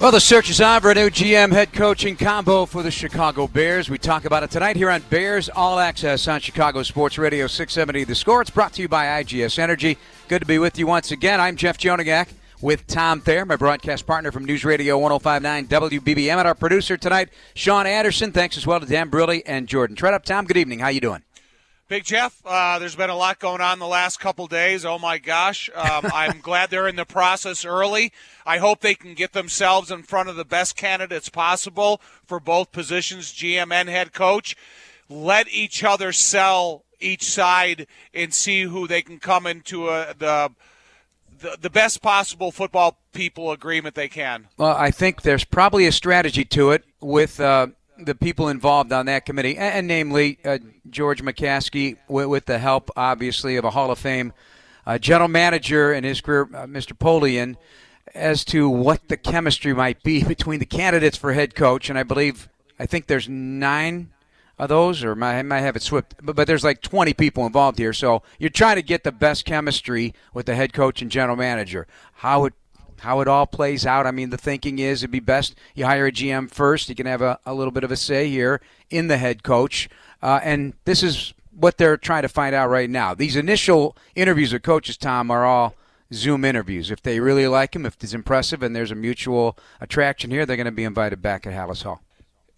Well, the search is on for a new GM head coaching combo for the Chicago Bears. We talk about it tonight here on Bears All Access on Chicago Sports Radio 670 The Score. It's brought to you by IGS Energy. Good to be with you once again. I'm Jeff Joniak with Tom Thayer, my broadcast partner from News Radio 1059 WBBM, and our producer tonight, Sean Anderson. Thanks as well to Dan Briley and Jordan Treadup. Tom, good evening. How you doing? Big Jeff, uh, there's been a lot going on the last couple days. Oh my gosh, um, I'm glad they're in the process early. I hope they can get themselves in front of the best candidates possible for both positions, GM and head coach. Let each other sell each side and see who they can come into a, the, the the best possible football people agreement they can. Well, I think there's probably a strategy to it with. Uh, the people involved on that committee, and, and namely uh, George McCaskey, with, with, the help, obviously, of a Hall of Fame uh, general manager in his career, uh, Mr. Polian, as to what the chemistry might be between the candidates for head coach. And I believe, I think there's nine of those, or I might have it swept, but, but there's like 20 people involved here. So you're trying to get the best chemistry with the head coach and general manager. How it how it all plays out. I mean, the thinking is it'd be best you hire a GM first. You can have a, a little bit of a say here in the head coach. Uh, and this is what they're trying to find out right now. These initial interviews with coaches, Tom, are all Zoom interviews. If they really like him, if it's impressive and there's a mutual attraction here, they're going to be invited back at Halas Hall.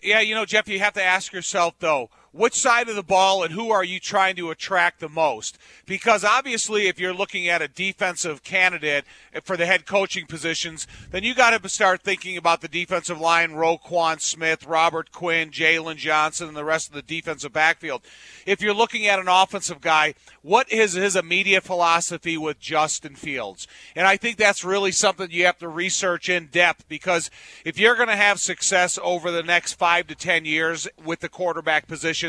Yeah, you know, Jeff, you have to ask yourself, though, which side of the ball and who are you trying to attract the most? Because obviously, if you're looking at a defensive candidate for the head coaching positions, then you got to start thinking about the defensive line: Roquan Smith, Robert Quinn, Jaylon Johnson, and the rest of the defensive backfield. If you're looking at an offensive guy, what is his immediate philosophy with Justin Fields? And I think that's really something you have to research in depth because if you're going to have success over the next five to ten years with the quarterback position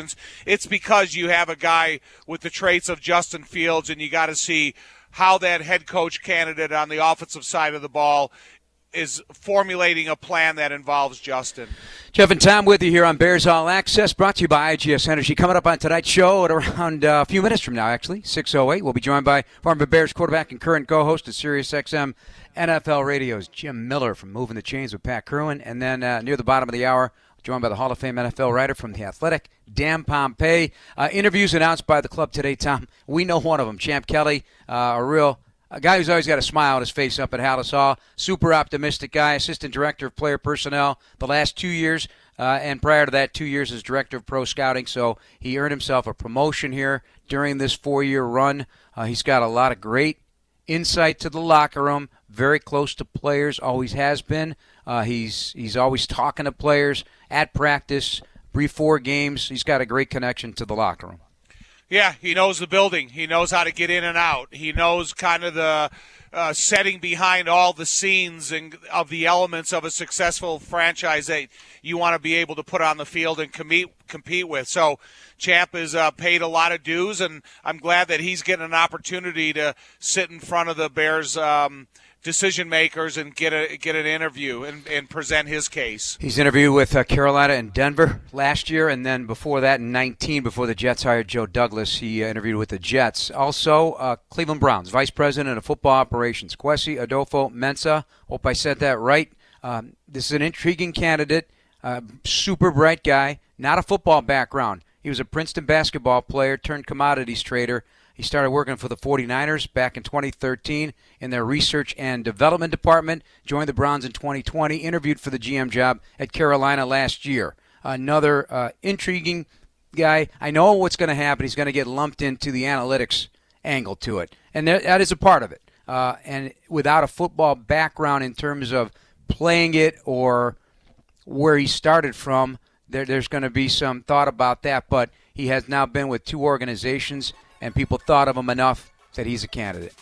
it's because you have a guy with the traits of Justin Fields, and you got to see how that head coach candidate on the offensive side of the ball is formulating a plan that involves Justin. Jeff and Tom with you here on Bears All Access, brought to you by IGS Energy. Coming up on tonight's show at around uh, a few minutes from now, actually, 6.08, we'll be joined by former Bears quarterback and current co-host of SiriusXM NFL Radio's Jim Miller from Moving the Chains with Pat Kirwan. And then uh, near the bottom of the hour, joined by the Hall of Fame NFL writer from The Athletic, Dan Pompei. Uh, interviews announced by the club today, Tom. We know one of them, Champ Kelly, uh, a real a guy who's always got a smile on his face up at Halas Hall. Super optimistic guy, assistant director of player personnel the last two years, uh, and prior to that, two years as director of pro scouting. So he earned himself a promotion here during this four-year run. Uh, he's got a lot of great insight to the locker room, very close to players, always has been. Uh, he's he's always talking to players at practice, before games. He's got a great connection to the locker room. Yeah, he knows the building. He knows how to get in and out. He knows kind of the uh, setting behind all the scenes and of the elements of a successful franchise that you want to be able to put on the field and compete compete with. So, Champ has uh, paid a lot of dues, and I'm glad that he's getting an opportunity to sit in front of the Bears. Um, decision makers and get a get an interview and, and present his case. He's interviewed with uh, Carolina and Denver last year, and then before that, in 19, before the Jets hired Joe Douglas, he uh, interviewed with the Jets. Also, uh, Cleveland Browns vice president of football operations, Kwesi Adofo-Mensah. Hope I said that right. Um, this is an intriguing candidate, uh, super bright guy, not a football background. He was a Princeton basketball player turned commodities trader he started working for the 49ers back in 2013 in their research and development department, joined the Browns in 2020, interviewed for the GM job at Carolina last year. Another uh, intriguing guy. I know what's going to happen. He's going to get lumped into the analytics angle to it, and that is a part of it. Uh, and without a football background in terms of playing it or where he started from, there, there's going to be some thought about that. But he has now been with two organizations and people thought of him enough that he's a candidate.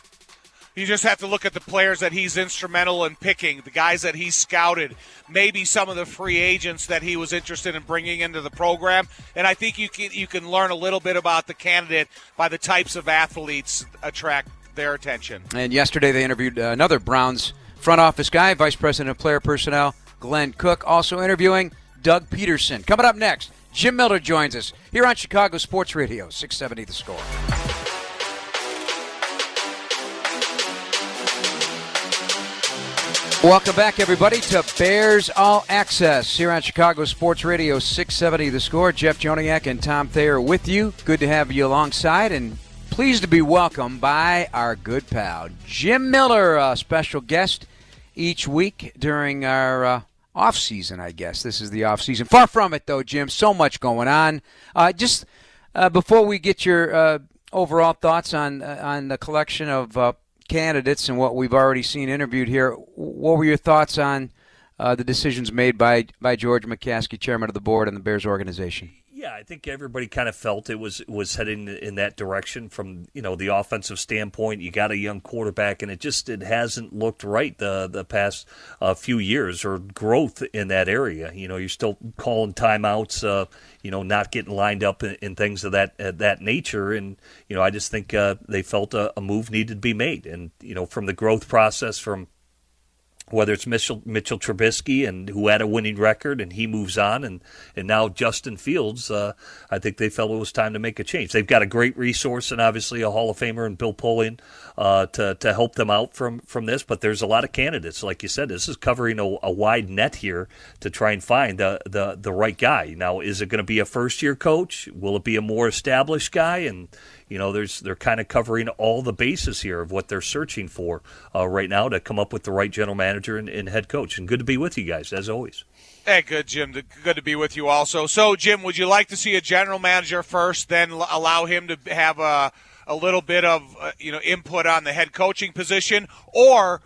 You just have to look at the players that he's instrumental in picking, the guys that he scouted, maybe some of the free agents that he was interested in bringing into the program. And I think you can you can learn a little bit about the candidate by the types of athletes attract their attention. And yesterday they interviewed uh, another Browns front office guy, Vice President of Player Personnel, Glenn Cook, also interviewing Doug Peterson. Coming up next, Jim Miller joins us here on Chicago Sports Radio, 670 The Score. Welcome back, everybody, to Bears All Access here on Chicago Sports Radio 670 The Score. Jeff Joniak and Tom Thayer with you. Good to have you alongside and pleased to be welcomed by our good pal, Jim Miller, a special guest each week during our uh, off season, I guess. This is the off season. Far from it, though, Jim. So much going on. Uh, just uh, before we get your uh, overall thoughts on uh, on the collection of uh, candidates and what we've already seen interviewed here, what were your thoughts on uh, the decisions made by by George McCaskey, chairman of the board and the Bears organization? Yeah, I think everybody kind of felt it was was heading in that direction from you know the offensive standpoint. You got a young quarterback, and it just it hasn't looked right the the past uh, few years or growth in that area. You know, you're still calling timeouts. Uh, you know, not getting lined up in, in things of that uh, that nature, and you know, I just think uh, they felt a, a move needed to be made, and you know, from the growth process from whether it's Mitchell, Mitchell Trubisky and who had a winning record and he moves on, and and now Justin Fields, uh, I think they felt it was time to make a change. They've got a great resource and obviously a Hall of Famer and Bill Polian uh, to to help them out from from this. But there's a lot of candidates, like you said. This is covering a, a wide net here to try and find the the the right guy. Now, is it going to be a first year coach? Will it be a more established guy? And you know, there's they're kind of covering all the bases here of what they're searching for uh, right now to come up with the right general manager and, and, head coach. And good to be with you guys as always. Hey, good, Jim. Good to be with you also. So, Jim, would you like to see a general manager first, then allow him to have a a little bit of uh, you know input on the head coaching position, or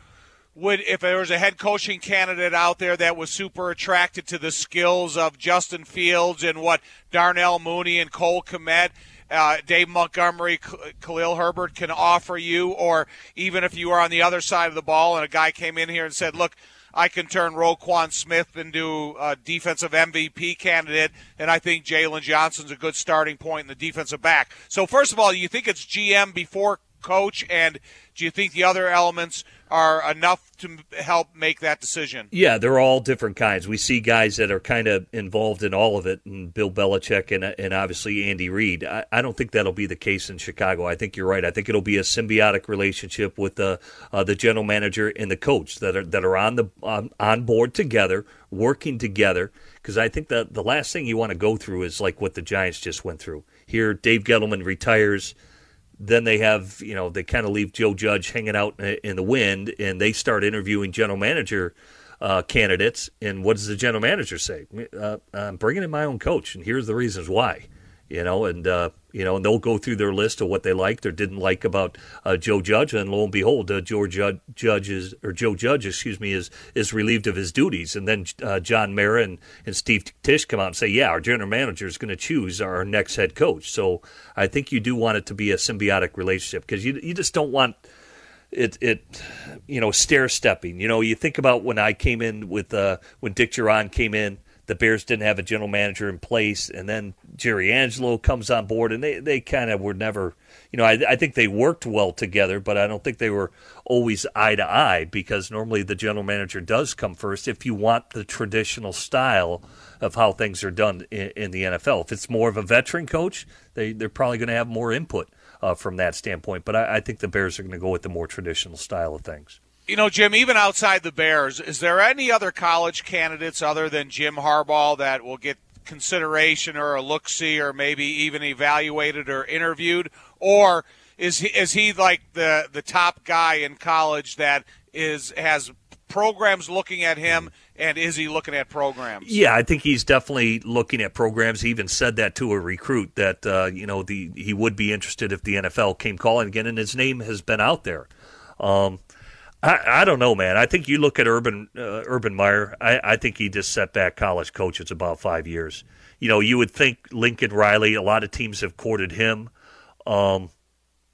would if there was a head coaching candidate out there that was super attracted to the skills of Justin Fields and what Darnell Mooney and Cole Kmet – uh, Dave Montgomery, Khalil Herbert can offer you, or even if you are on the other side of the ball and a guy came in here and said, "Look, I can turn Roquan Smith into a defensive MVP candidate, and I think Jaylon Johnson's a good starting point in the defensive back." So, first of all, you think it's GM before coach, and do you think the other elements are enough to help make that decision? Yeah, they're all different kinds. We see guys that are kind of involved in all of it, and Bill Belichick and, and obviously Andy Reid. I, I don't think that'll be the case in Chicago. I think you're right. I think it'll be a symbiotic relationship with the uh, the general manager and the coach that are that are on the on, on board together, working together. Because I think that the last thing you want to go through is like what the Giants just went through. Here, Dave Gettleman retires then they have, you know, they kind of leave Joe Judge hanging out in the wind, and they start interviewing general manager uh, candidates. And what does the general manager say? Uh, I'm bringing in my own coach, and here's the reasons why you know, and uh, you know, and they'll go through their list of what they liked or didn't like about uh, Joe Judge, and lo and behold, uh, George Judge is or Joe Judge, excuse me, is is relieved of his duties, and then uh, John Mara and, and Steve Tisch come out and say, yeah, our general manager is going to choose our next head coach. So I think you do want it to be a symbiotic relationship because you you just don't want it it you know stair stepping. You know, you think about when I came in with uh, when Dick Jauron came in the Bears didn't have a general manager in place, and then Jerry Angelo comes on board, and they, they kind of were never, you know, I, I think they worked well together, but I don't think they were always eye to eye because normally the general manager does come first if you want the traditional style of how things are done in, in the NFL. If it's more of a veteran coach, they, they're probably going to have more input uh, from that standpoint, but I, I think the Bears are going to go with the more traditional style of things. You know, Jim, even outside the Bears, is there any other college candidates other than Jim Harbaugh that will get consideration or a look see or maybe even evaluated or interviewed? Or is he, is he like the, the top guy in college that is has programs looking at him and is he looking at programs? Yeah, I think he's definitely looking at programs. He even said that to a recruit that uh, you know the he would be interested if the NFL came calling again, and his name has been out there. Um, I, I don't know, man. I think you look at Urban uh, Urban Meyer. I, I think he just set back college coaches about five years. You know, you would think Lincoln Riley. A lot of teams have courted him. Um,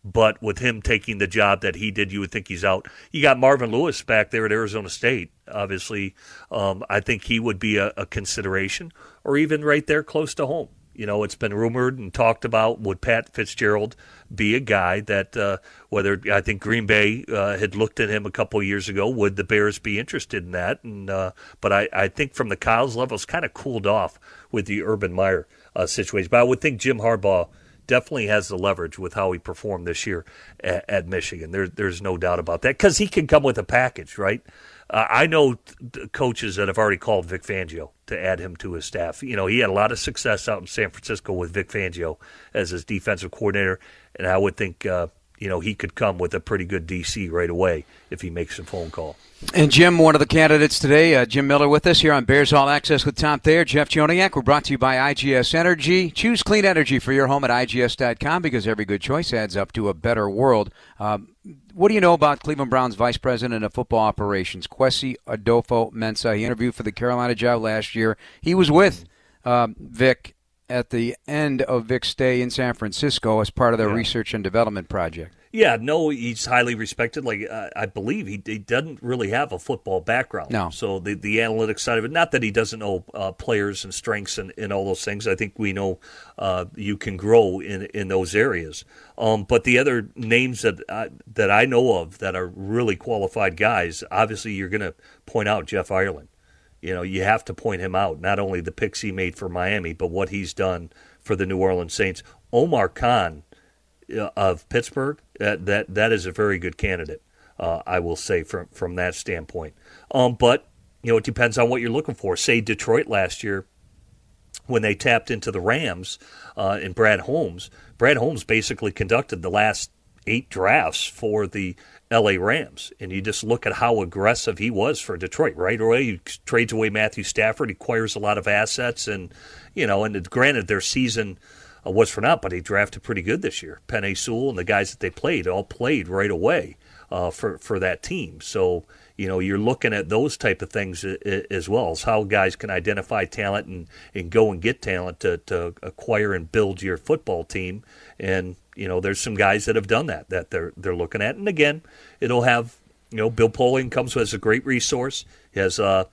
But with him taking the job that he did, you would think he's out. You got Marvin Lewis back there at Arizona State. Obviously, um, I think he would be a, a consideration, or even right there close to home. You know, it's been rumored and talked about would Pat Fitzgerald be a guy that uh, whether I think Green Bay uh, had looked at him a couple years ago, would the Bears be interested in that? And uh, but I, I think from the Kyle's level, it's kind of cooled off with the Urban Meyer uh, situation. But I would think Jim Harbaugh definitely has the leverage with how he performed this year at, at Michigan. There, there's no doubt about that because he can come with a package, right? Uh, I know coaches that have already called Vic Fangio to add him to his staff. You know, he had a lot of success out in San Francisco with Vic Fangio as his defensive coordinator, and I would think uh, you know he could come with a pretty good DC right away if he makes a phone call. And Jim, one of the candidates today, uh, Jim Miller, with us here on Bears All Access with Tom Thayer, Jeff Joniak. We're brought to you by IGS Energy. Choose clean energy for your home at IGS.com because every good choice adds up to a better world. Um, what do you know about Cleveland Browns Vice President of Football Operations, Kwesi Adofo-Mensah? He interviewed for the Carolina job last year. He was with um, Vic at the end of Vic's stay in San Francisco as part of their yeah. research and development project. Yeah, no, he's highly respected. Like uh, I believe he, he doesn't really have a football background. No. So the the analytics side of it, not that he doesn't know uh, players and strengths and, and all those things. I think we know uh, you can grow in in those areas. Um, but the other names that I, that I know of that are really qualified guys, obviously you're going to point out Jeff Ireland. You know, you have to point him out. Not only the picks he made for Miami, but what he's done for the New Orleans Saints. Omar Khan uh, of Pittsburgh, that that that is a very good candidate. Uh, I will say from from that standpoint. Um, but you know, it depends on what you're looking for. Say Detroit last year, when they tapped into the Rams uh, and Brad Holmes. Brad Holmes basically conducted the last eight drafts for the LA Rams. And you just look at how aggressive he was for Detroit. Right away, he trades away Matthew Stafford, acquires a lot of assets, and you know, and granted, their season uh, was for naught, but he drafted pretty good this year. Penei Sewell and the guys that they played all played right away uh, for for that team. So you know you're looking at those type of things as well as how guys can identify talent and, and go and get talent to, to acquire and build your football team. And you know there's some guys that have done that that they're they're looking at. And again, it'll have you know Bill Polian comes as a great resource. He has uh,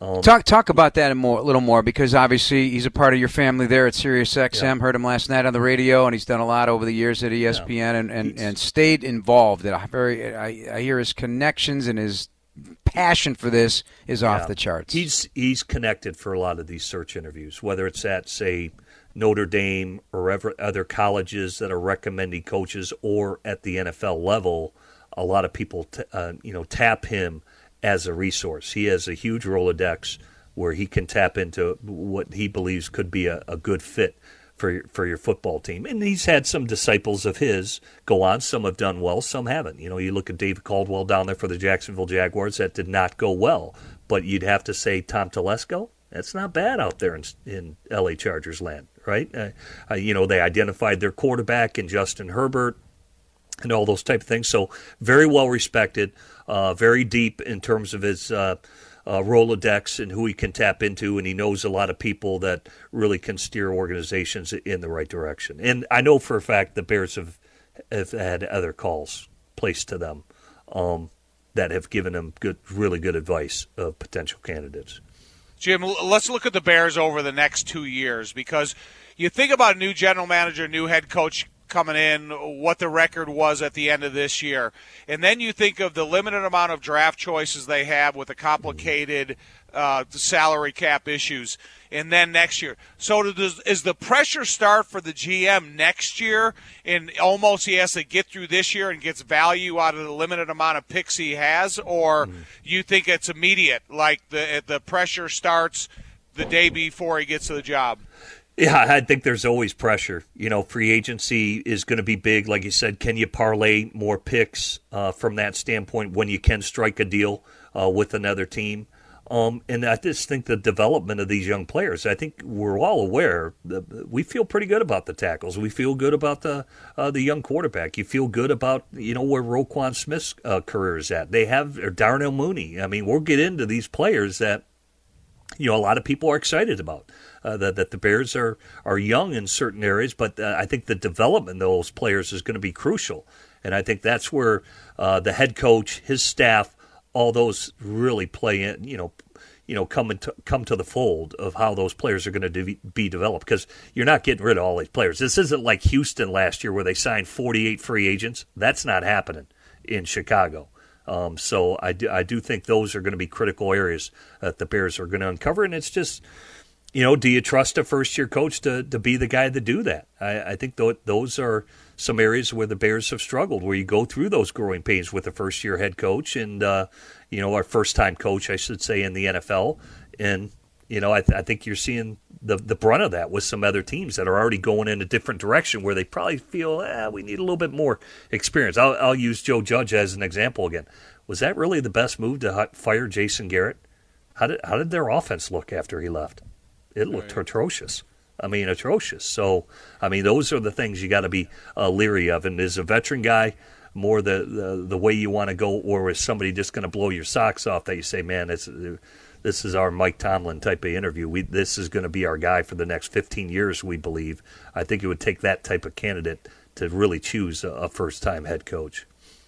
um, talk talk about that a, more, a little more because obviously he's a part of your family there at SiriusXM. Yeah. Heard him last night on the radio, and he's done a lot over the years at ESPN yeah. and, and, and stayed involved. I very I, I hear his connections and his passion for this is yeah. off the charts. He's he's connected for a lot of these search interviews, whether it's at say Notre Dame or other colleges that are recommending coaches, or at the NFL level. A lot of people, t- uh, you know, tap him as a resource. He has a huge Rolodex where he can tap into what he believes could be a, a good fit for your, for your football team. And he's had some disciples of his go on. Some have done well, some haven't. You know, you look at David Caldwell down there for the Jacksonville Jaguars, that did not go well. But you'd have to say Tom Telesco, that's not bad out there in, in LA Chargers land, right? Uh, uh, you know, they identified their quarterback in Justin Herbert and all those type of things. So very well respected uh, very deep in terms of his uh, uh, Rolodex and who he can tap into, and he knows a lot of people that really can steer organizations in the right direction. And I know for a fact the Bears have, have had other calls placed to them um, that have given them good, really good advice of potential candidates. Jim, let's look at the Bears over the next two years because you think about a new general manager, new head coach coming in, what the record was at the end of this year. And then you think of the limited amount of draft choices they have with a complicated uh, salary cap issues. And then next year. So does, is the pressure start for the GM next year? And almost he has to get through this year and gets value out of the limited amount of picks he has? Or mm-hmm. you think it's immediate, like the, the pressure starts the day before he gets to the job? Yeah, I think there's always pressure. You know, free agency is going to be big. Like you said, can you parlay more picks uh, from that standpoint when you can strike a deal uh, with another team? Um, and I just think the development of these young players. I think we're all aware. That we feel pretty good about the tackles. We feel good about the uh, the young quarterback. You feel good about you know where Roquan Smith's uh, career is at. They have Darnell Mooney. I mean, we'll get into these players that you know a lot of people are excited about. Uh, that, that the Bears are are young in certain areas, but uh, I think the development of those players is going to be crucial, and I think that's where uh, the head coach, his staff, all those really play in. You know, you know, come into, come to the fold of how those players are going to de- be developed because you're not getting rid of all these players. This isn't like Houston last year where they signed 48 free agents. That's not happening in Chicago. Um, so I do, I do think those are going to be critical areas that the Bears are going to uncover, and it's just, you know, do you trust a first year coach to, to be the guy to do that? I, I think th- those are some areas where the Bears have struggled, where you go through those growing pains with a first year head coach and, uh, you know, our first time coach, I should say, in the NFL. And, you know, I, th- I think you're seeing the, the brunt of that with some other teams that are already going in a different direction where they probably feel, eh, we need a little bit more experience. I'll, I'll use Joe Judge as an example again. Was that really the best move to fire Jason Garrett? How did how did their offense look after he left? It looked right. atrocious. I mean, atrocious. So, I mean, those are the things you got to be uh, leery of. And as a veteran guy, more the the, the way you want to go, or is somebody just going to blow your socks off that you say, man, it's this is our Mike Tomlin type of interview. We this is going to be our guy for the next 15 years. We believe. I think it would take that type of candidate to really choose a, a first time head coach.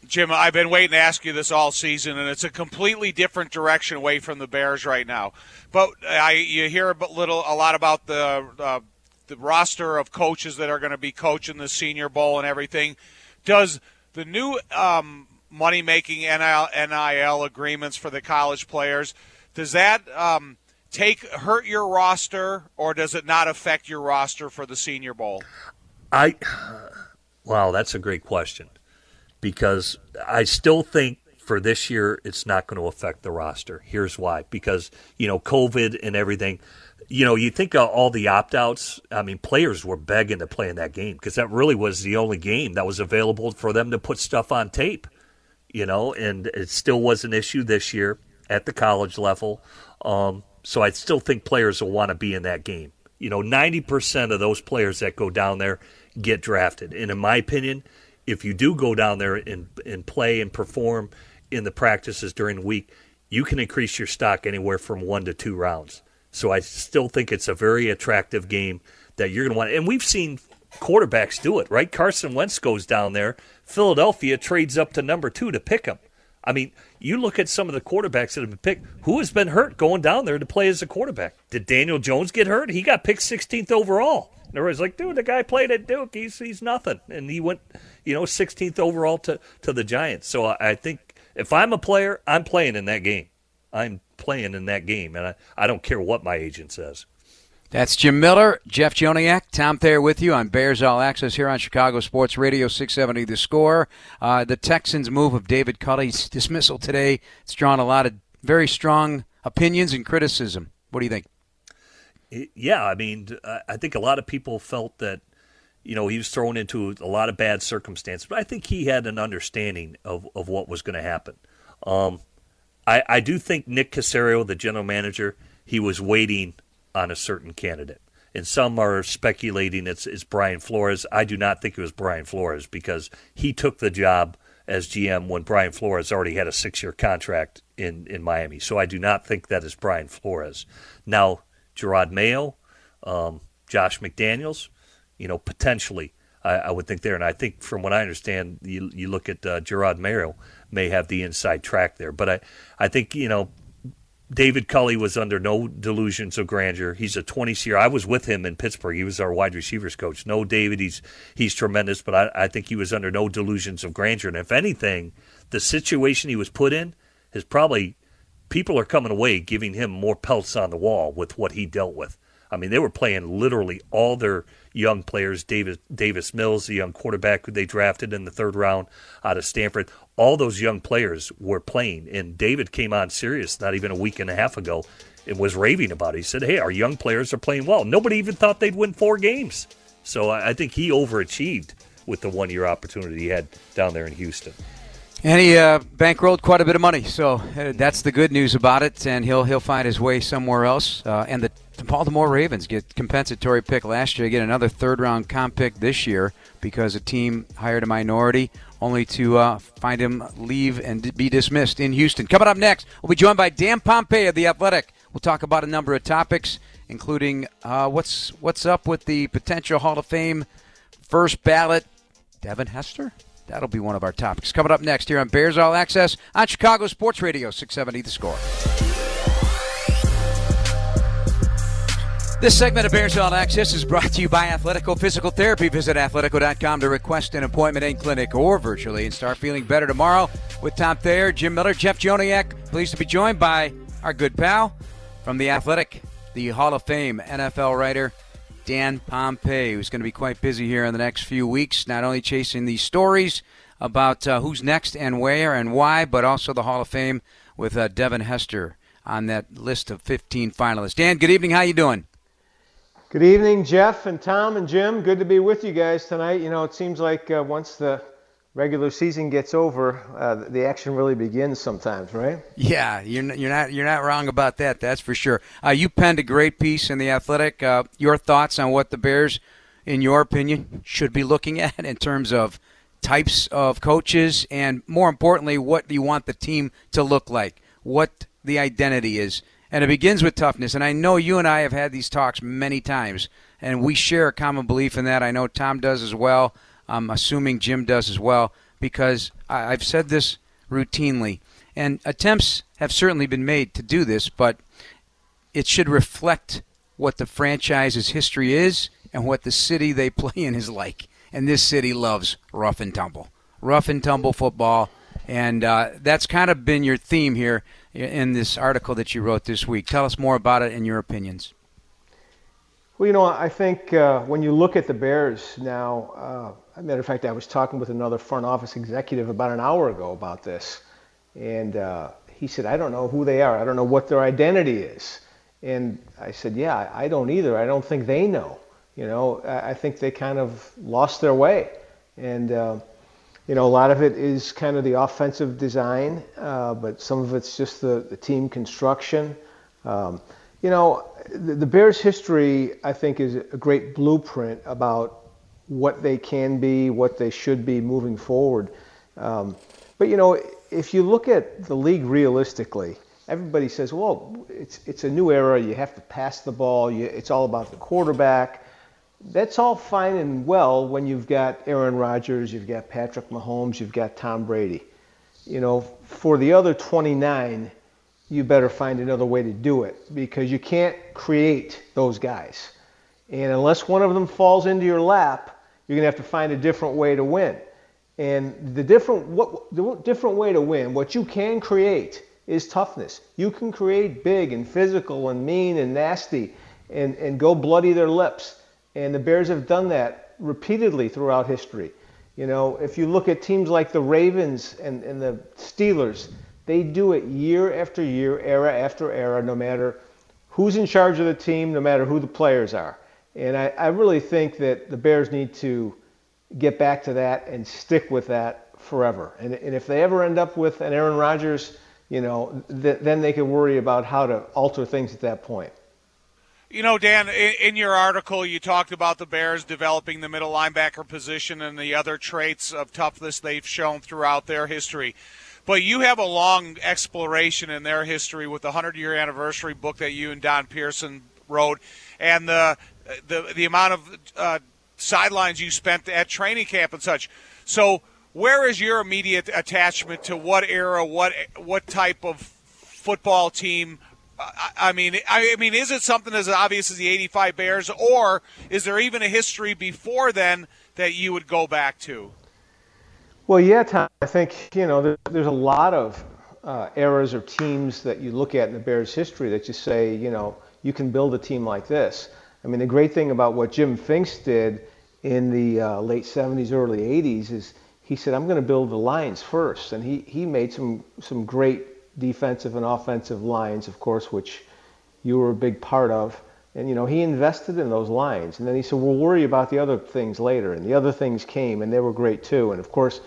Jim, I've been waiting to ask you this all season, and it's a completely different direction away from the Bears right now. But I, you hear a little, a lot about the uh, the roster of coaches that are going to be coaching the Senior Bowl and everything. Does the new um, money making NIL, NIL agreements for the college players does that um, take hurt your roster, or does it not affect your roster for the Senior Bowl? I wow, that's a great question because I still think for this year it's not going to affect the roster. Here's why: because you know COVID and everything. You know, you think of all the opt outs. I mean, players were begging to play in that game because that really was the only game that was available for them to put stuff on tape. You know, and it still was an issue this year at the college level. Um, so I still think players will want to be in that game. You know, 90% of those players that go down there get drafted. And in my opinion, if you do go down there and, and play and perform in the practices during the week, you can increase your stock anywhere from one to two rounds. So I still think it's a very attractive game that you're going to want. And we've seen quarterbacks do it, right? Carson Wentz goes down there. Philadelphia trades up to number two to pick him. I mean, you look at some of the quarterbacks that have been picked. Who has been hurt going down there to play as a quarterback? Did Daniel Jones get hurt? He got picked 16th overall. And everybody's like, dude, the guy played at Duke. He's he's nothing, and he went, you know, 16th overall to to the Giants. So I, I think if I'm a player, I'm playing in that game. I'm playing in that game, and I, I don't care what my agent says. That's Jim Miller, Jeff Joniak, Tom Thayer with you on Bears All Access here on Chicago Sports Radio 670 The Score. Uh, the Texans' move of David Culley's dismissal today, it's drawn a lot of very strong opinions and criticism. What do you think? Yeah, I mean, I think a lot of people felt that, you know, he was thrown into a lot of bad circumstances, but I think he had an understanding of, of what was going to happen. Um, I, I do think Nick Caserio, the general manager, he was waiting – on a certain candidate. And some are speculating it's, it's Brian Flores. I do not think it was Brian Flores because he took the job as GM when Brian Flores already had a six year contract in, in Miami. So I do not think that is Brian Flores. Now, Jerod Mayo, um, Josh McDaniels, you know, potentially, I, I, would think there. And I think from what I understand, you, you look at uh, Jerod Mayo may have the inside track there. But I, I think, you know, David Culley was under no delusions of grandeur. He's a 20 year. I was with him in Pittsburgh. He was our wide receivers coach. No, David, he's he's tremendous, but I, I think he was under no delusions of grandeur. And if anything, the situation he was put in is probably people are coming away giving him more pelts on the wall with what he dealt with. I mean, they were playing literally all their young players. Davis Davis Mills, the young quarterback who they drafted in the third round out of Stanford all those young players were playing. And David came on Sirius not even a week and a half ago and was raving about it. He said, Hey, our young players are playing well. Nobody even thought they'd win four games. So I think he overachieved with the one year opportunity he had down there in Houston. And he uh, bankrolled quite a bit of money, so uh, that's the good news about it. And he'll he'll find his way somewhere else. Uh, and the, the, Baltimore Ravens get compensatory pick last year, get another third round comp pick this year because a team hired a minority only to uh, find him leave and be dismissed in Houston. Coming up next, we'll be joined by Dan Pompei of The Athletic. We'll talk about a number of topics, including uh, what's what's up with the potential Hall of Fame first ballot, Devin Hester. That'll be one of our topics coming up next here on Bears All Access on Chicago Sports Radio 670 The Score. This segment of Bears All Access is brought to you by Athletico Physical Therapy. Visit athletico.com to request an appointment in clinic or virtually and start feeling better tomorrow with Tom Thayer, Jim Miller, Jeff Joniak. Pleased to be joined by our good pal from The Athletic, the Hall of Fame NFL writer, Dan Pompei, who's going to be quite busy here in the next few weeks, not only chasing these stories about uh, who's next and where and why, but also the Hall of Fame with uh, Devin Hester on that list of 15 finalists. Dan, good evening. How you doing? Good evening, Jeff and Tom and Jim. Good to be with you guys tonight. You know, it seems like uh, once the regular season gets over, uh, the action really begins sometimes, right? Yeah, you're not, you're not you're not wrong about that. That's for sure. Uh, you penned a great piece in the Athletic. Uh, your thoughts on what the Bears, in your opinion, should be looking at in terms of types of coaches, and more importantly, what do you want the team to look like? What the identity is and it begins with toughness. And I know you and I have had these talks many times, and we share a common belief in that. I know Tom does as well. I'm assuming Jim does as well, because I've said this routinely, and attempts have certainly been made to do this, but it should reflect what the franchise's history is and what the city they play in is like. And this city loves rough and tumble, rough and tumble football, and uh, that's kind of been your theme here in this article that you wrote this week. Tell us more about it and your opinions. Well, you know, I think uh, when you look at the Bears now, uh, matter of fact, I was talking with another front office executive about an hour ago about this, and uh, he said, I don't know who they are. I don't know what their identity is. And I said, Yeah, I don't either. I don't think they know. You know, I think they kind of lost their way. And, uh, you know, a lot of it is kind of the offensive design, uh, but some of it's just the, the team construction. Um, you know, the, the, Bears' history, I think, is a great blueprint about what they can be, what they should be moving forward. Um, but, you know, if you look at the league realistically, everybody says, well, it's, it's a new era. You have to pass the ball. You, it's all about the quarterback that's all fine and well when you've got Aaron Rodgers, you've got Patrick Mahomes, you've got Tom Brady. You know, for the other 29, you better find another way to do it because you can't create those guys. And unless one of them falls into your lap, you're going to have to find a different way to win. And the different what the different way to win, what you can create is toughness. You can create big and physical and mean and nasty and, and go bloody their lips. And the Bears have done that repeatedly throughout history. You know, if you look at teams like the Ravens and, and the Steelers, they do it year after year, era after era, no matter who's in charge of the team, no matter who the players are. And I, I really think that the Bears need to get back to that and stick with that forever. And, and if they ever end up with an Aaron Rodgers, you know, th- then they can worry about how to alter things at that point. You know, Dan, in, your article, you talked about the Bears developing the middle linebacker position and the other traits of toughness they've shown throughout their history. But you have a long exploration in their history with the 100 year anniversary book that you and Don Pierson wrote and the, the, the amount of uh, sidelines you spent at training camp and such. So, where is your immediate attachment to what era, what, what type of football team? I mean, I mean, is it something as obvious as the '85 Bears, or is there even a history before then that you would go back to? Well, yeah, Tom. I think you know there's a lot of uh, eras or teams that you look at in the Bears' history that you say, you know, you can build a team like this. I mean, the great thing about what Jim Finks did in the uh, late '70s, early '80s is he said, I'm going to build the Lions first, and he he made some some great defensive and offensive lines, of course, which you were a big part of. And you know, he invested in those lines. And then he said, "We'll worry about the other things later." And the other things came, and they were great too. And of course,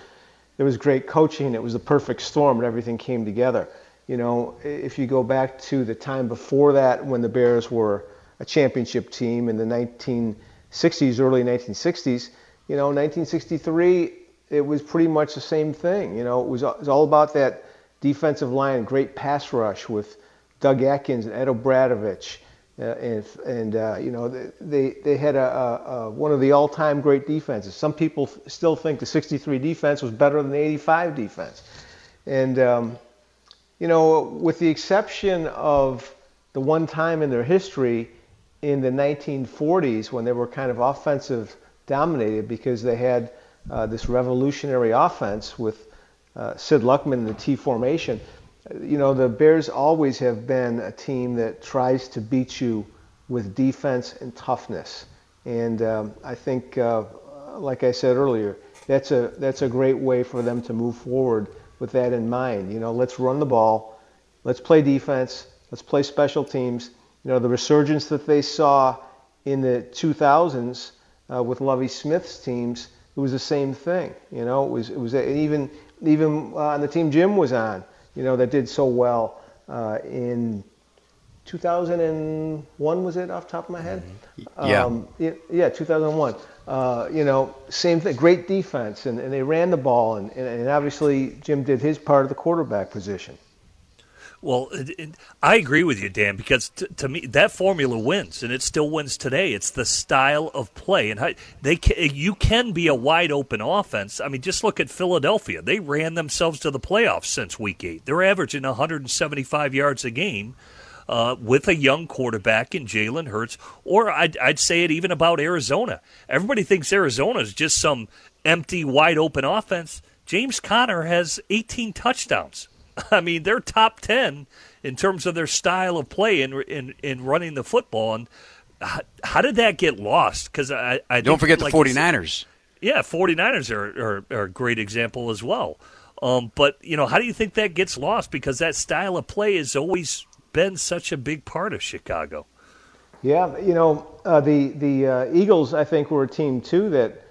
there was great coaching. It was the perfect storm, and everything came together. You know, if you go back to the time before that, when the Bears were a championship team in the 1960s, early 1960s, you know, 1963, it was pretty much the same thing. You know, it was, it was all about that defensive line, great pass rush with Doug Atkins and Ed O'Bradovich. Uh, and and uh, you know they they had a, a, a, one of the all-time great defenses. Some people still think the '63 defense was better than the '85 defense, and um, you know with the exception of the one time in their history in the 1940s when they were kind of offensive dominated because they had uh, this revolutionary offense with uh, Sid Luckman in the T formation. You know, the Bears always have been a team that tries to beat you with defense and toughness. And um, I think, uh, like I said earlier, that's a that's a great way for them to move forward with that in mind. You know, let's run the ball, let's play defense, let's play special teams. You know, the resurgence that they saw in the 2000s uh, with Lovie Smith's teams, it was the same thing. You know, it was it was even even uh, on the team Jim was on, you know, that did so well uh, in 2001 was it off the top of my head? Mm-hmm. Yeah. Um, yeah, 2001. Uh, you know, same thing. Great defense, and, and they ran the ball, and, and, and obviously Jim did his part of the quarterback position. Well, it, it, I agree with you, Dan, because t- to me that formula wins, and it still wins today. It's the style of play, and how, they can, you can be a wide open offense. I mean, just look at Philadelphia; they ran themselves to the playoffs since Week Eight. They're averaging 175 yards a game. Uh, with a young quarterback in Jalen Hurts, or I'd, I'd say it even about Arizona. Everybody thinks Arizona is just some empty, wide open offense. James Conner has 18 touchdowns. I mean, they're top 10 in terms of their style of play in, in, in running the football. And how, how did that get lost? Because I, I don't forget like the 49ers. Yeah, 49ers are, are, are, a great example as well. Um, but, you know, how do you think that gets lost? Because that style of play has always been such a big part of Chicago. Yeah, you know, uh, the, the uh, Eagles, I think, were a team, too, that,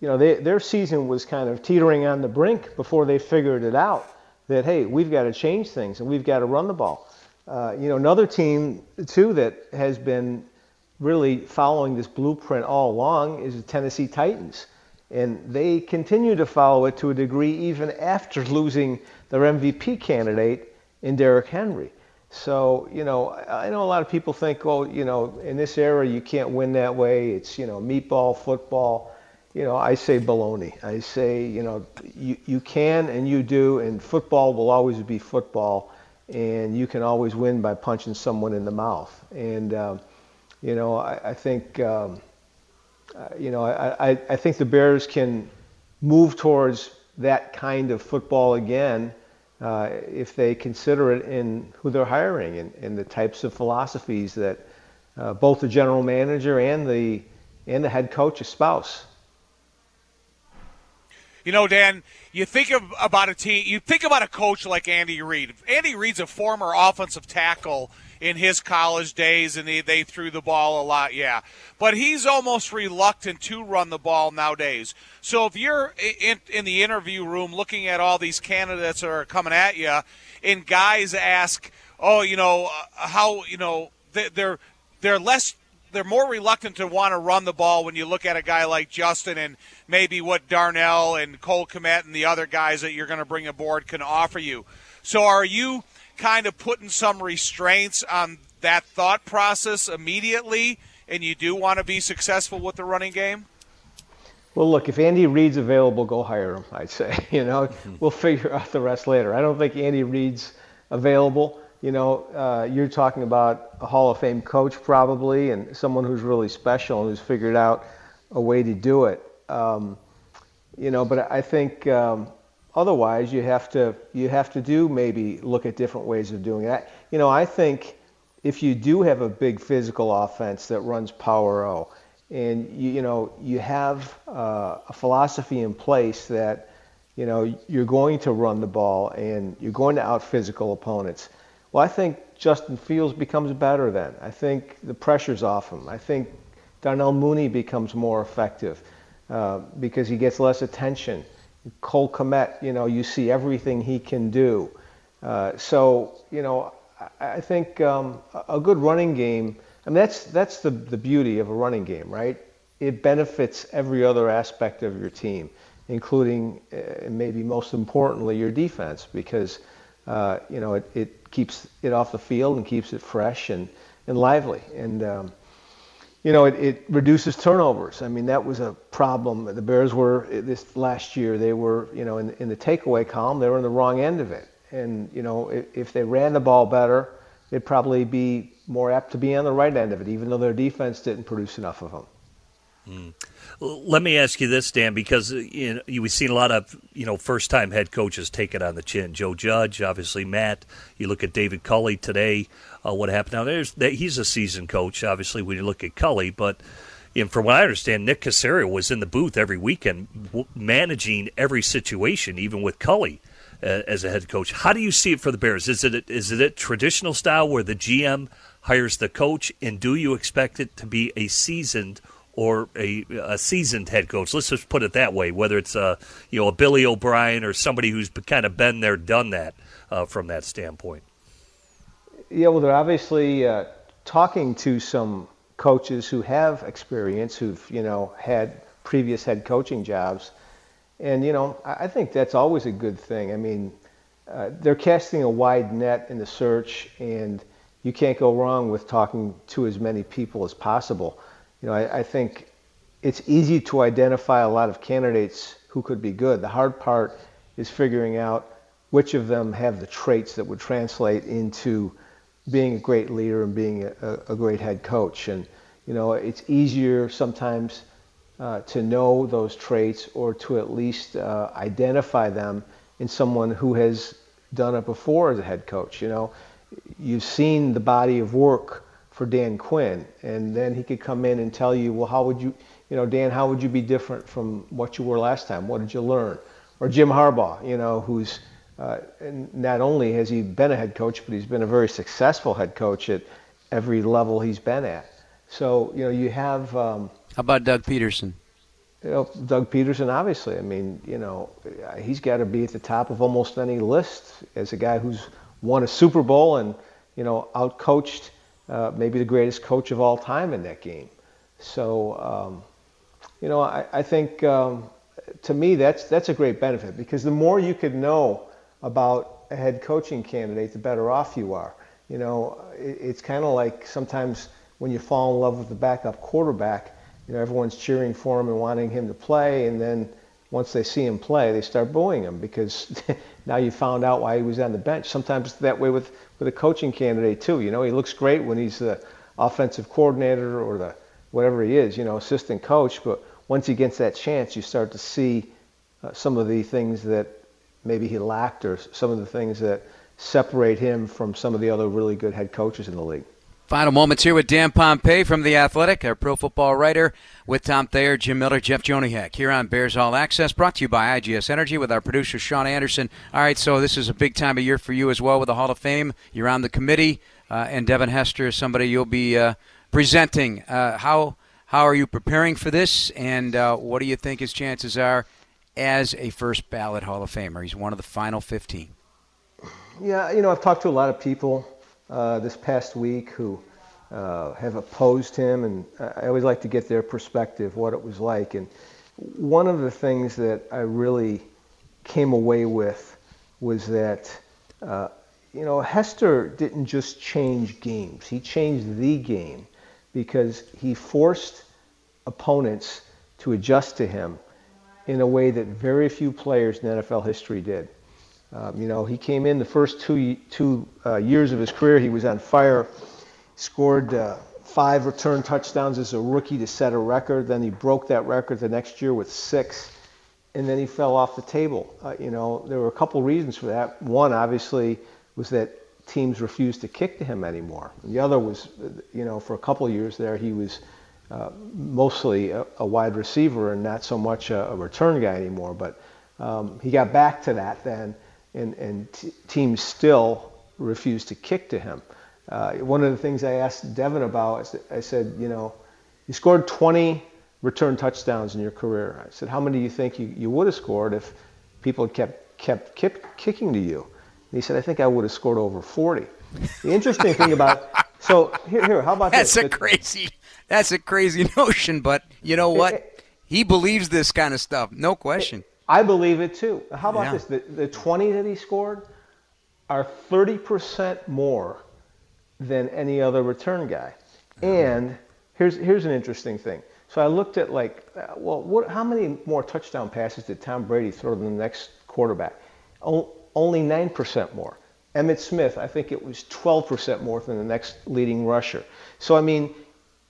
you know, they, their season was kind of teetering on the brink before they figured it out that hey, we've got to change things and we've got to run the ball. Uh, you know, another team too that has been really following this blueprint all along is the Tennessee Titans, and they continue to follow it to a degree even after losing their MVP candidate in Derrick Henry. So, you know, I know a lot of people think, oh, you know, in this era you can't win that way. It's, you know, meatball football you know, I say baloney. I say, you know, you, you can and you do, and football will always be football, and you can always win by punching someone in the mouth. And, um, you know, I, I think, um, uh, you know, I, I, I think the Bears can move towards that kind of football again uh, if they consider it in who they're hiring and, and the types of philosophies that uh, both the general manager and the and the head coach espouse. You know, Dan, you think of, about a team, you think about a coach like Andy Reid. Andy Reid's a former offensive tackle in his college days, and they, they threw the ball a lot, yeah. But he's almost reluctant to run the ball nowadays. So if you're in, in the interview room looking at all these candidates that are coming at you, and guys ask, oh, you know, uh, how, you know, they're they're less they're more reluctant to want to run the ball when you look at a guy like Justin and maybe what Darnell and Cole Kmet and the other guys that you're going to bring aboard can offer you. So are you kind of putting some restraints on that thought process immediately and you do want to be successful with the running game? Well, look, if Andy Reid's available, go hire him, I'd say. You know, mm-hmm. we'll figure out the rest later. I don't think Andy Reid's available you know, uh, you're talking about a Hall of Fame coach probably, and someone who's really special and who's figured out a way to do it. Um, you know, but I think um, otherwise you have to you have to do maybe look at different ways of doing that. You know, I think if you do have a big physical offense that runs power O, and you, you know you have uh, a philosophy in place that you know you're going to run the ball and you're going to out physical opponents well, I think Justin Fields becomes better then. I think the pressure's off him. I think Darnell Mooney becomes more effective uh, because he gets less attention. Cole Kmet, you know, you see everything he can do. Uh, so, you know, I, I think um, a good running game, I mean, that's, that's the, the beauty of a running game, right? It benefits every other aspect of your team, including, uh, maybe most importantly, your defense, because – uh, you know, it, it keeps it off the field and keeps it fresh and, and lively. And, um, you know, it, it reduces turnovers. I mean, that was a problem. The Bears were this last year. They were, you know, in, in the takeaway column, they were in the wrong end of it. And you know, if, if they ran the ball better, they'd probably be more apt to be on the right end of it, even though their defense didn't produce enough of them. Let me ask you this, Dan, because you know, we've seen a lot of you know first-time head coaches take it on the chin. Joe Judge, obviously Matt. You look at David Culley today. Uh, what happened now? There's he's a seasoned coach, obviously. When you look at Culley, but and from what I understand, Nick Caserio was in the booth every weekend, managing every situation, even with Culley uh, as a head coach. How do you see it for the Bears? Is it is it a traditional style where the GM hires the coach, and do you expect it to be a seasoned or a, a seasoned head coach. Let's just put it that way. Whether it's a you know a Billy O'Brien or somebody who's kind of been there, done that uh, from that standpoint. Yeah, well, they're obviously uh, talking to some coaches who have experience, who've you know had previous head coaching jobs, and you know I think that's always a good thing. I mean, uh, they're casting a wide net in the search, and you can't go wrong with talking to as many people as possible you know, I, I think it's easy to identify a lot of candidates who could be good. The hard part is figuring out which of them have the traits that would translate into being a great leader and being a, a great head coach. And you know, it's easier sometimes uh, to know those traits or to at least uh, identify them in someone who has done it before as a head coach. You know, you've seen the body of work for Dan Quinn, and then he could come in and tell you, well, how would you, you know, Dan, how would you be different from what you were last time? What did you learn? Or Jim Harbaugh, you know, who's uh, not only has he been a head coach, but he's been a very successful head coach at every level he's been at. So, you know, you have. Um, how about Doug Pederson? You know, Doug Pederson, obviously. I mean, you know, he's got to be at the top of almost any list as a guy who's won a Super Bowl and, you know, outcoached uh, maybe the greatest coach of all time in that game. So, um, you know, I, I think um, to me that's that's a great benefit because the more you could know about a head coaching candidate, the better off you are. You know, it, it's kind of like sometimes when you fall in love with the backup quarterback, you know, everyone's cheering for him and wanting him to play, and then once they see him play, they start booing him because now you found out why he was on the bench. Sometimes that way with, with a coaching candidate too. You know, he looks great when he's the offensive coordinator or the whatever he is, you know, assistant coach. But once he gets that chance, you start to see uh, some of the things that maybe he lacked or some of the things that separate him from some of the other really good head coaches in the league. Final moments here with Dan Pompei from The Athletic, our pro football writer, with Tom Thayer, Jim Miller, Jeff Joniak here on Bears All Access, brought to you by IGS Energy with our producer, Sean Anderson. All right, so this is a big time of year for you as well with the Hall of Fame. You're on the committee, uh, and Devin Hester is somebody you'll be uh, presenting. Uh, how, how are you preparing for this, and uh, what do you think his chances are as a first ballot Hall of Famer? He's one of the final 15. Yeah, you know, I've talked to a lot of people uh, this past week who uh, have opposed him, and I always like to get their perspective, what it was like. And one of the things that I really came away with was that, uh, you know, Hester didn't just change games, he changed the game because he forced opponents to adjust to him in a way that very few players in NFL history did. Um, you know, he came in the first two two uh, years of his career. He was on fire. Scored uh, five return touchdowns as a rookie to set a record. Then he broke that record the next year with six, and then he fell off the table. Uh, you know, there were a couple reasons for that. One, obviously, was that teams refused to kick to him anymore. The other was, you know, for a couple of years there, he was uh, mostly a, a, wide receiver and not so much a, a return guy anymore. But um, he got back to that then and, and t- teams still refuse to kick to him. Uh, one of the things I asked Devin about, I said, you know, you scored 20 return touchdowns in your career. I said, how many do you think you, you would have scored if people had kept, kept, kept kicking to you? And he said, I think I would have scored over 40. The interesting thing about, so here, here, how about that's this? That's a crazy, that's a crazy notion, but you know what? He believes this kind of stuff, no question. I believe it too. How about yeah. this? The, the 20 that he scored, are 30% more than any other return guy. And here's here's an interesting thing. So I looked at like, uh, well, what, how many more touchdown passes did Tom Brady throw to the next quarterback? O- only 9% more. Emmitt Smith, I think it was 12% more than the next leading rusher. So I mean,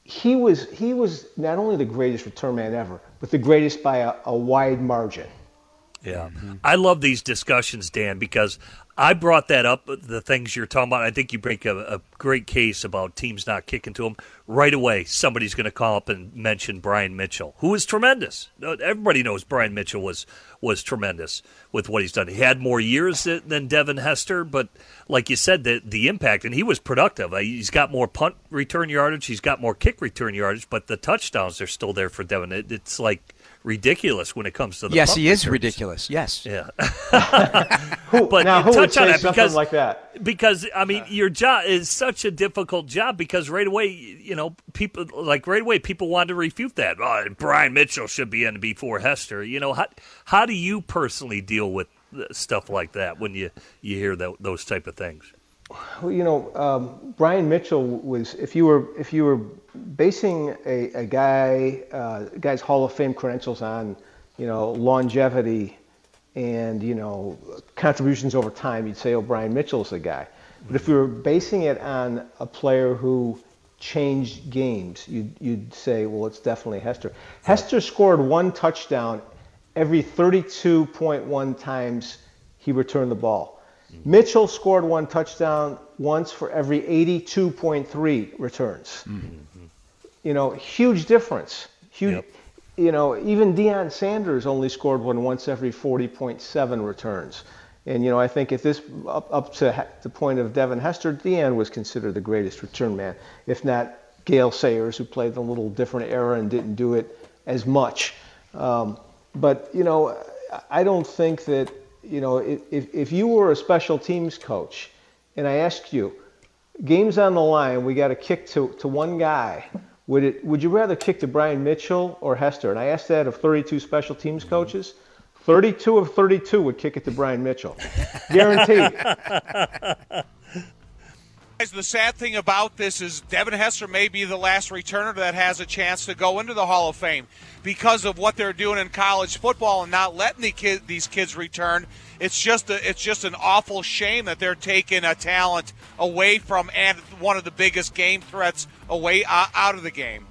he was he was not only the greatest return man ever, but the greatest by a, a wide margin. Yeah. Mm-hmm. I love these discussions, Dan, because I brought that up, the things you're talking about. I think you break a, a great case about teams not kicking to them. Right away, somebody's going to call up and mention Brian Mitchell, who is tremendous. Everybody knows Brian Mitchell was was tremendous with what he's done. He had more years than Devin Hester, but like you said, the, the impact, and he was productive. He's got more punt return yardage, he's got more kick return yardage, but the touchdowns are still there for Devin. It, it's like ridiculous when it comes to the. Yes, he is returns. ridiculous. Yes. Yeah. who, but now, who touch on it because like that? Because I mean, your job is such a difficult job because right away, you know, people like right away people want to refute that. Oh, Brian Mitchell should be in before Hester. You know, how how do you personally deal with stuff like that when you you hear that, those type of things? Well, you know, um, Brian Mitchell was if you were if you were basing a, a guy uh, guy's Hall of Fame credentials on you know longevity and you know contributions over time, you'd say, oh, Brian Mitchell's the guy. But if we were basing it on a player who changed games, you'd, you'd say, well, it's definitely Hester. Hester scored one touchdown every 32.1 times he returned the ball. Mitchell scored one touchdown once for every 82.3 returns. Mm-hmm. You know, huge difference. Huge. Yep. You know, even Deion Sanders only scored one once every 40.7 returns. And you know, I think at this up, up to the point of Devin Hester, Deion was considered the greatest return man, if not Gale Sayers, who played a little different era and didn't do it as much. Um, but you know, I don't think that you know, if, if you were a special teams coach and I asked you, games on the line, we got to kick to, to one guy, would, it, would you rather kick to Brian Mitchell or Hester? And I asked that of 32 special teams coaches. 32 of 32 would kick it to Brian Mitchell. Guaranteed. The sad thing about this is Devin Hester may be the last returner that has a chance to go into the Hall of Fame because of what they're doing in college football and not letting the kid, these kids return. It's just a, it's just an awful shame that they're taking a talent away from and one of the biggest game threats away uh, out of the game.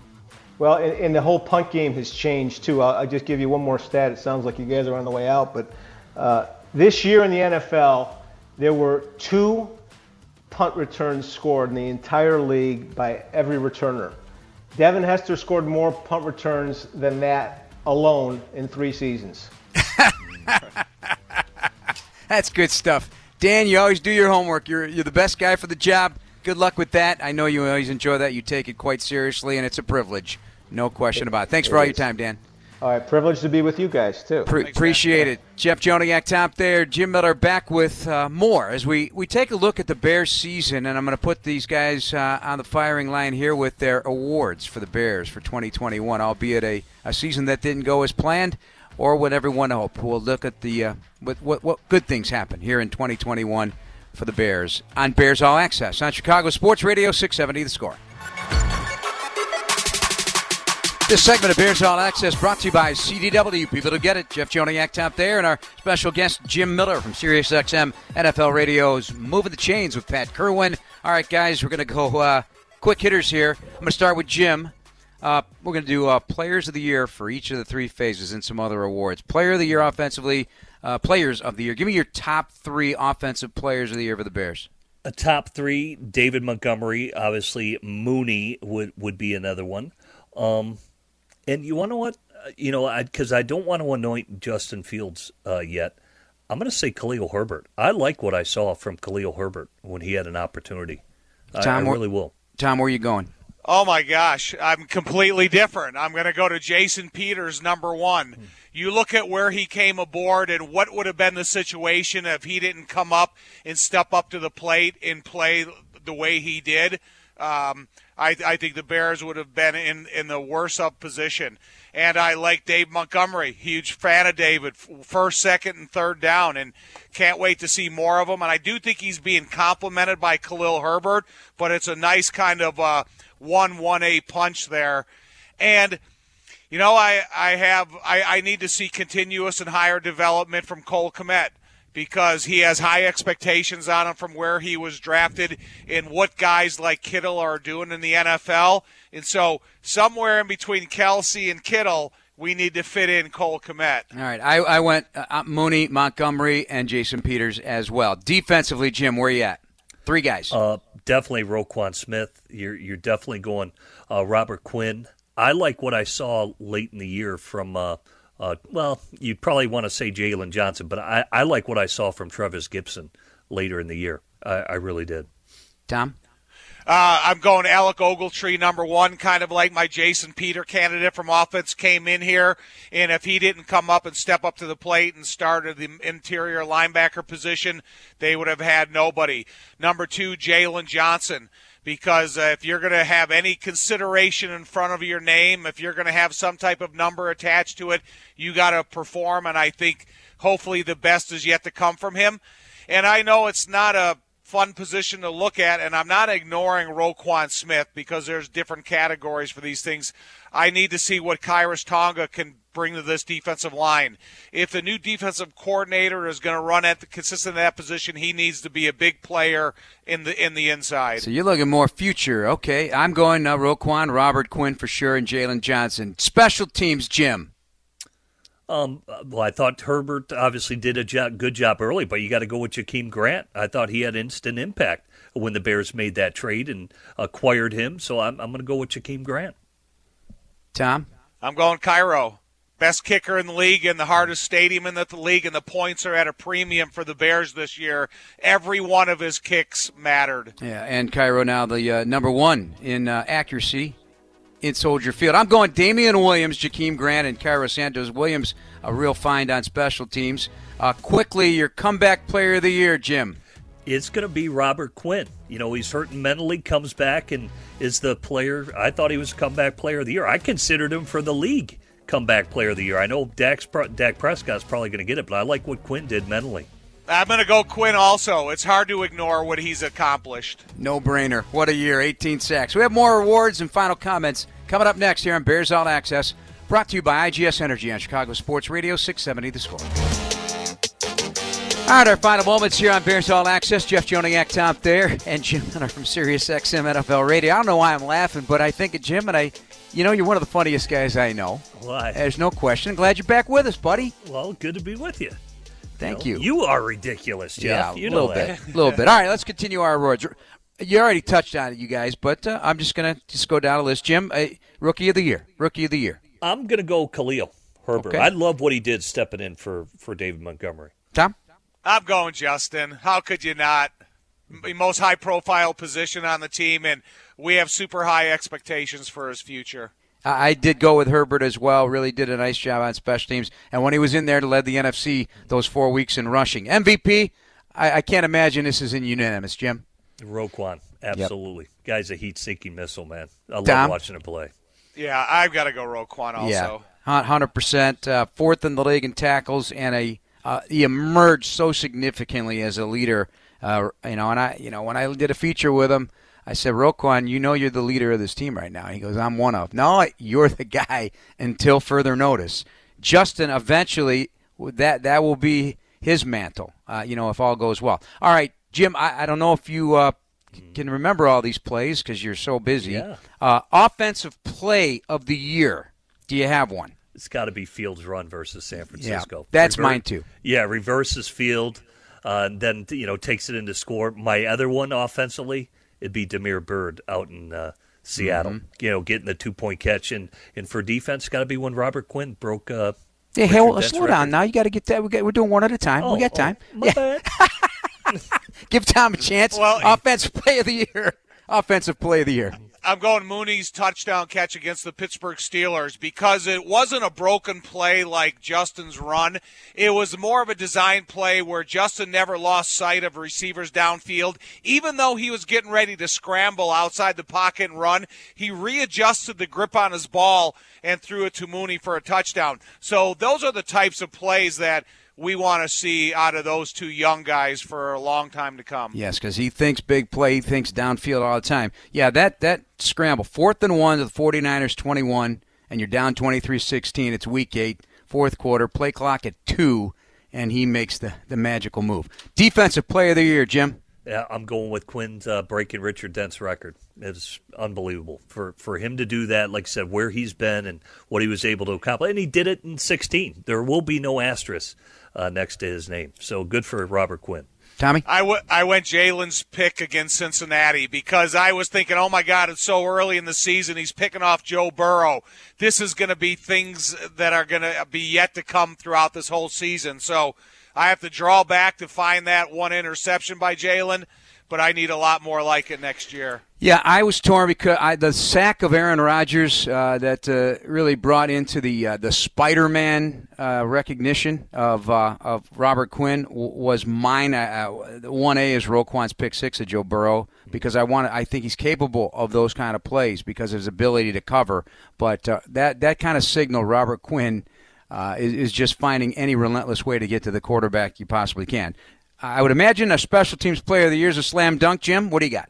Well, and, and, the whole punt game has changed too. I'll, I'll, just give you one more stat. It sounds like you guys are on the way out, but uh, this year in the NFL, there were two punt returns scored in the entire league by every returner. Devin Hester scored more punt returns than that alone in three seasons. That's good stuff. Dan, you always do your homework. You're, you're the best guy for the job. Good luck with that. I know you always enjoy that. You take it quite seriously, and it's a privilege. No question about it. Thanks for all your time, Dan. All right, privileged to be with you guys too. Pre- appreciate it, Jeff Joniak, Tom Thayer. Jim Miller back with uh, more as we we take a look at the Bears season, and I'm going to put these guys uh, on the firing line here with their awards for the Bears for 2021, albeit a, a season that didn't go as planned or what everyone hoped. We'll look at the uh, what, what what good things happen here in 2021 for the Bears on Bears All Access on Chicago Sports Radio 670 The Score. This segment of Bears All Access brought to you by CDW. People to get it. Jeff Joniak Tom Thayer, and our special guest Jim Miller from SiriusXM NFL Radio's Moving the Chains with Pat Kirwan. All right, guys, we're going to go uh, quick hitters here. I'm going to start with Jim. Uh, we're going to do uh, Players of the Year for each of the three phases and some other awards. Player of the Year offensively, uh, Players of the Year. Give me your top three offensive Players of the Year for the Bears. A top three: David Montgomery. Obviously, Mooney would would be another one. Um, and you want to what? Uh, you know, I because I, I, don't want to anoint Justin Fields uh, yet. I'm going to say Khalil Herbert. I like what I saw from Khalil Herbert when he had an opportunity. Tom, I, I really will. Tom, where are you going? Oh my gosh, I'm completely different. I'm going to go to Jason Peters, number one. Hmm. You look at where he came aboard and what would have been the situation if he didn't come up and step up to the plate and play the way he did. Um, I, I think the Bears would have been in, in the worse up position. And I like Dave Montgomery. Huge fan of David. First, second, and third down. And can't wait to see more of him. And I do think he's being complimented by Khalil Herbert, but it's a nice kind of uh, 1 1A punch there. And you know, I, I have I, I need to see continuous and higher development from Cole Kmet because he has high expectations on him from where he was drafted and what guys like Kittle are doing in the NFL. And so somewhere in between Kelce and Kittle, we need to fit in Cole Kmet. All right, I, I went uh, uh, Mooney, Montgomery, and Jason Peters as well. Defensively, Jim, where you at? Three guys. Uh, definitely Roquan Smith. You're you're definitely going uh, Robert Quinn. I like what I saw late in the year from uh, well, you'd probably want to say Jaylon Johnson, but I, I like what I saw from Trevis Gipson later in the year. I, I really did. Tom? Uh, I'm going Alec Ogletree, number one, kind of like my Jason Peter candidate from offense came in here. And if he didn't come up and step up to the plate and start at the interior linebacker position, they would have had nobody. Number two, Jaylon Johnson because uh, if you're going to have any consideration in front of your name, if you're going to have some type of number attached to it, you got to perform. And I think hopefully the best is yet to come from him. And I know it's not a fun position to look at, and I'm not ignoring Roquan Smith because there's different categories for these things. I need to see what Khyiris Tonga can bring to this defensive line. If the new defensive coordinator is going to run at the consistent at that position, he needs to be a big player in the in the inside. So you're looking more future. Okay, I'm going uh, Roquan, Robert Quinn for sure, and Jaylon Johnson. Special teams, Jim. Um, well, I thought Herbert obviously did a job, good job early, but you got to go with Jakeem Grant. I thought he had instant impact when the Bears made that trade and acquired him. So I'm, I'm going to go with Jakeem Grant. Tom? I'm going Cairo best kicker in the league in the hardest stadium in the league, and the points are at a premium for the Bears this year. Every one of his kicks mattered. Yeah, and Cairo now the uh, number one in uh, accuracy in Soldier Field. I'm going Damien Williams, Jakeem Grant, and Cairo Santos. Williams, a real find on special teams. Uh, quickly, your comeback player of the year, Jim. It's going to be Robert Quinn. You know, he's hurting mentally, comes back, and is the player. I thought he was comeback player of the year. I considered him for the league comeback player of the year. I know Dak's, Dak Prescott's probably going to get it, but I like what Quinn did mentally. I'm going to go Quinn also. It's hard to ignore what he's accomplished. No brainer. What a year. 18 sacks. We have more awards and final comments coming up next here on Bears All Access, brought to you by IGS Energy on Chicago Sports Radio 670 The Score. All right, our final moments here on Bears All Access. Jeff Joniak, Tom Thayer, and Jim Miller from Sirius XM NFL Radio. I don't know why I'm laughing, but I think of Jim, and I, you know, you're one of the funniest guys I know. Why? There's no question. Glad you're back with us, buddy. Well, good to be with you. Thank you. You. You are ridiculous, Jeff. Yeah, you a little bit. A little bit. All right, let's continue our awards. You already touched on it, you guys, but uh, I'm just going to just go down a list. Jim, uh, Rookie of the Year. Rookie of the Year. I'm going to go Khalil Herbert. Okay. I love what he did stepping in for, for David Montgomery. Tom? I'm going Justin. How could you not? Most high profile position on the team, and we have super high expectations for his future. I did go with Herbert as well. Really did a nice job on special teams. And when he was in there to lead the NFC those four weeks in rushing. MVP, I, I can't imagine this is in unanimous, Jim. Roquan, absolutely. Yep. Guy's a heat seeking missile, man. I love Tom? watching him play. Yeah, I've got to go Roquan also. Yeah, 100%. Uh, fourth in the league in tackles and a uh, he emerged so significantly as a leader. Uh, you know, and I, you know, when I did a feature with him, I said, Roquan, you know you're the leader of this team right now. He goes, I'm one of. No, you're the guy until further notice. Justin, eventually, that that will be his mantle. Uh, you know, if all goes well. All right, Jim. I, I don't know if you uh, can remember all these plays because you're so busy. Yeah. Uh, offensive play of the year. Do you have one? it's got to be Fields' run versus San Francisco. Yeah, that's mine too. Yeah, reverses Field, uh, then you know takes it into score. My other one offensively, it'd be Damiere Byrd out in uh, Seattle. Mm-hmm. You know, getting the two point catch, and and for defense, got to be when Robert Quinn broke. Uh, hey, hey, well, slow record. down now. You got to get that. We got, we're doing one at a time. Oh, we got time. Oh, yeah. Give Tom a chance. Well, offensive play of the year. Offensive play of the year. I'm going Mooney's touchdown catch against the Pittsburgh Steelers because it wasn't a broken play like Justin's run. It was more of a design play where Justin never lost sight of receivers downfield. Even though he was getting ready to scramble outside the pocket and run, he readjusted the grip on his ball and threw it to Mooney for a touchdown. So those are the types of plays that we want to see out of those two young guys for a long time to come. Yes, because he thinks big play, he thinks downfield all the time. Yeah, that, that scramble, fourth and one to the 49ers 21, and you're down 23 16. It's week eight, fourth quarter, play clock at two, and he makes the, the magical move. Defensive player of the year, Jim. Yeah, I'm going with Quinn's uh, breaking Richard Dent's record. It's unbelievable for for him to do that. Like I said, where he's been and what he was able to accomplish, and he did it in 16. There will be no asterisk uh, next to his name. So good for Robert Quinn. Tommy? I, w- I went Jaylon's pick against Cincinnati because I was thinking, oh my God, it's so early in the season. He's picking off Joe Burrow. This is going to be things that are going to be yet to come throughout this whole season. So I have to draw back to find that one interception by Jaylon, but I need a lot more like it next year. Yeah, I was torn because I, the sack of Aaron Rodgers uh, that uh, really brought into the uh, the Spider-Man uh, recognition of uh, of Robert Quinn w- was mine. Uh, one A is Roquan's pick six of Joe Burrow because I want I think he's capable of those kind of plays because of his ability to cover. But that that kind of signal, Robert Quinn. Is, is just finding any relentless way to get to the quarterback you possibly can. I would imagine a special teams player of the year is a slam dunk. Jim, what do you got?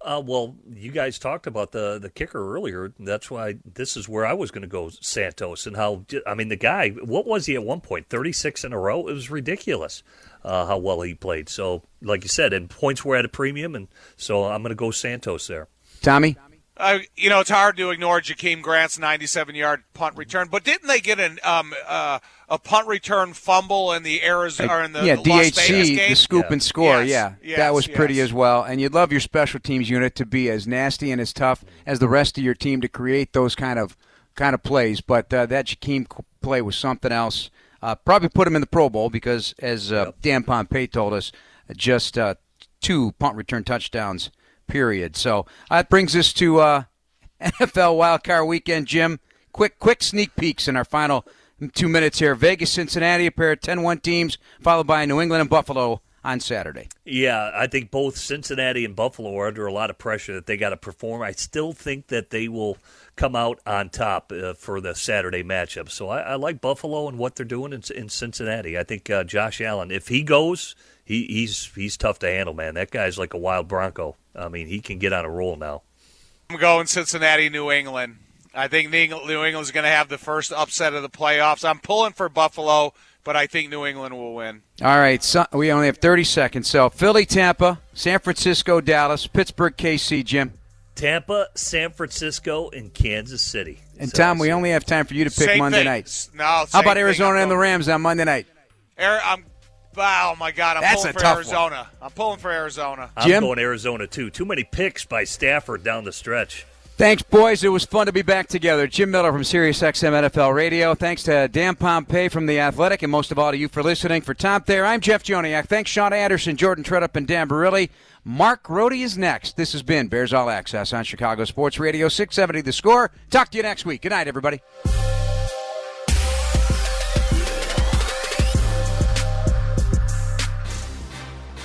Uh, well, you guys talked about the the kicker earlier. That's why this is where I was going to go Santos and how I mean the guy. What was he at one point? Thirty six in a row. It was ridiculous uh, how well he played. So, like you said, and points were at a premium, and so I'm going to go Santos there. Tommy. Uh, you know, it's hard to ignore Jakeem Grant's 97-yard punt return, but didn't they get an um, uh, a punt return fumble in the Arizona or in the yeah Las DHC the scoop yeah. and score? Yes. Yeah, Yes, that was pretty yes. as well. And you'd love your special teams unit to be as nasty and as tough as the rest of your team to create those kind of kind of plays. But uh, that Jakeem play was something else. Uh, probably put him in the Pro Bowl because, as uh, Dan Pompei told us, just uh, two punt return touchdowns. Period. So that brings us to uh, NFL Wildcard Weekend, Jim. Quick, quick sneak peeks in our final two minutes here. Vegas, Cincinnati, a pair of 10-1 teams, followed by New England and Buffalo on Saturday. Yeah, I think both Cincinnati and Buffalo are under a lot of pressure that they got to perform. I still think that they will come out on top uh, for the Saturday matchup. So I, I, like Buffalo and what they're doing in, in Cincinnati. I think uh, Josh Allen, if he goes, he, he's he's tough to handle, man. That guy's like a wild bronco. I mean, he can get on a roll now. I'm going Cincinnati, New England. I think New England's going to have the first upset of the playoffs. I'm pulling for Buffalo, but I think New England will win. All right, so we only have 30 seconds. So Philly, Tampa, San Francisco, Dallas, Pittsburgh, KC, Jim. Tampa, San Francisco, and Kansas City. And So- Tom, we only have time for you to pick Same Monday thing. night. S- No, How about. Arizona I'm and the Rams on Monday night? Ari- I'm, oh my God, I'm That's pulling a for tough one. Arizona. I'm pulling for Arizona. I'm Jim? going Arizona too. Too many picks by Stafford down the stretch. Thanks, boys. It was fun to be back together. Jim Miller from SiriusXM NFL Radio. Thanks to Dan Pompei from The Athletic, and most of all to you for listening. For Tom Thayer, I'm Jeff Joniak. Thanks, Sean Anderson, Jordan Tredup, and Dan Barilli. Mark Rohde is next. This has been Bears All Access on Chicago Sports Radio 670 The Score. Talk to you next week. Good night, everybody.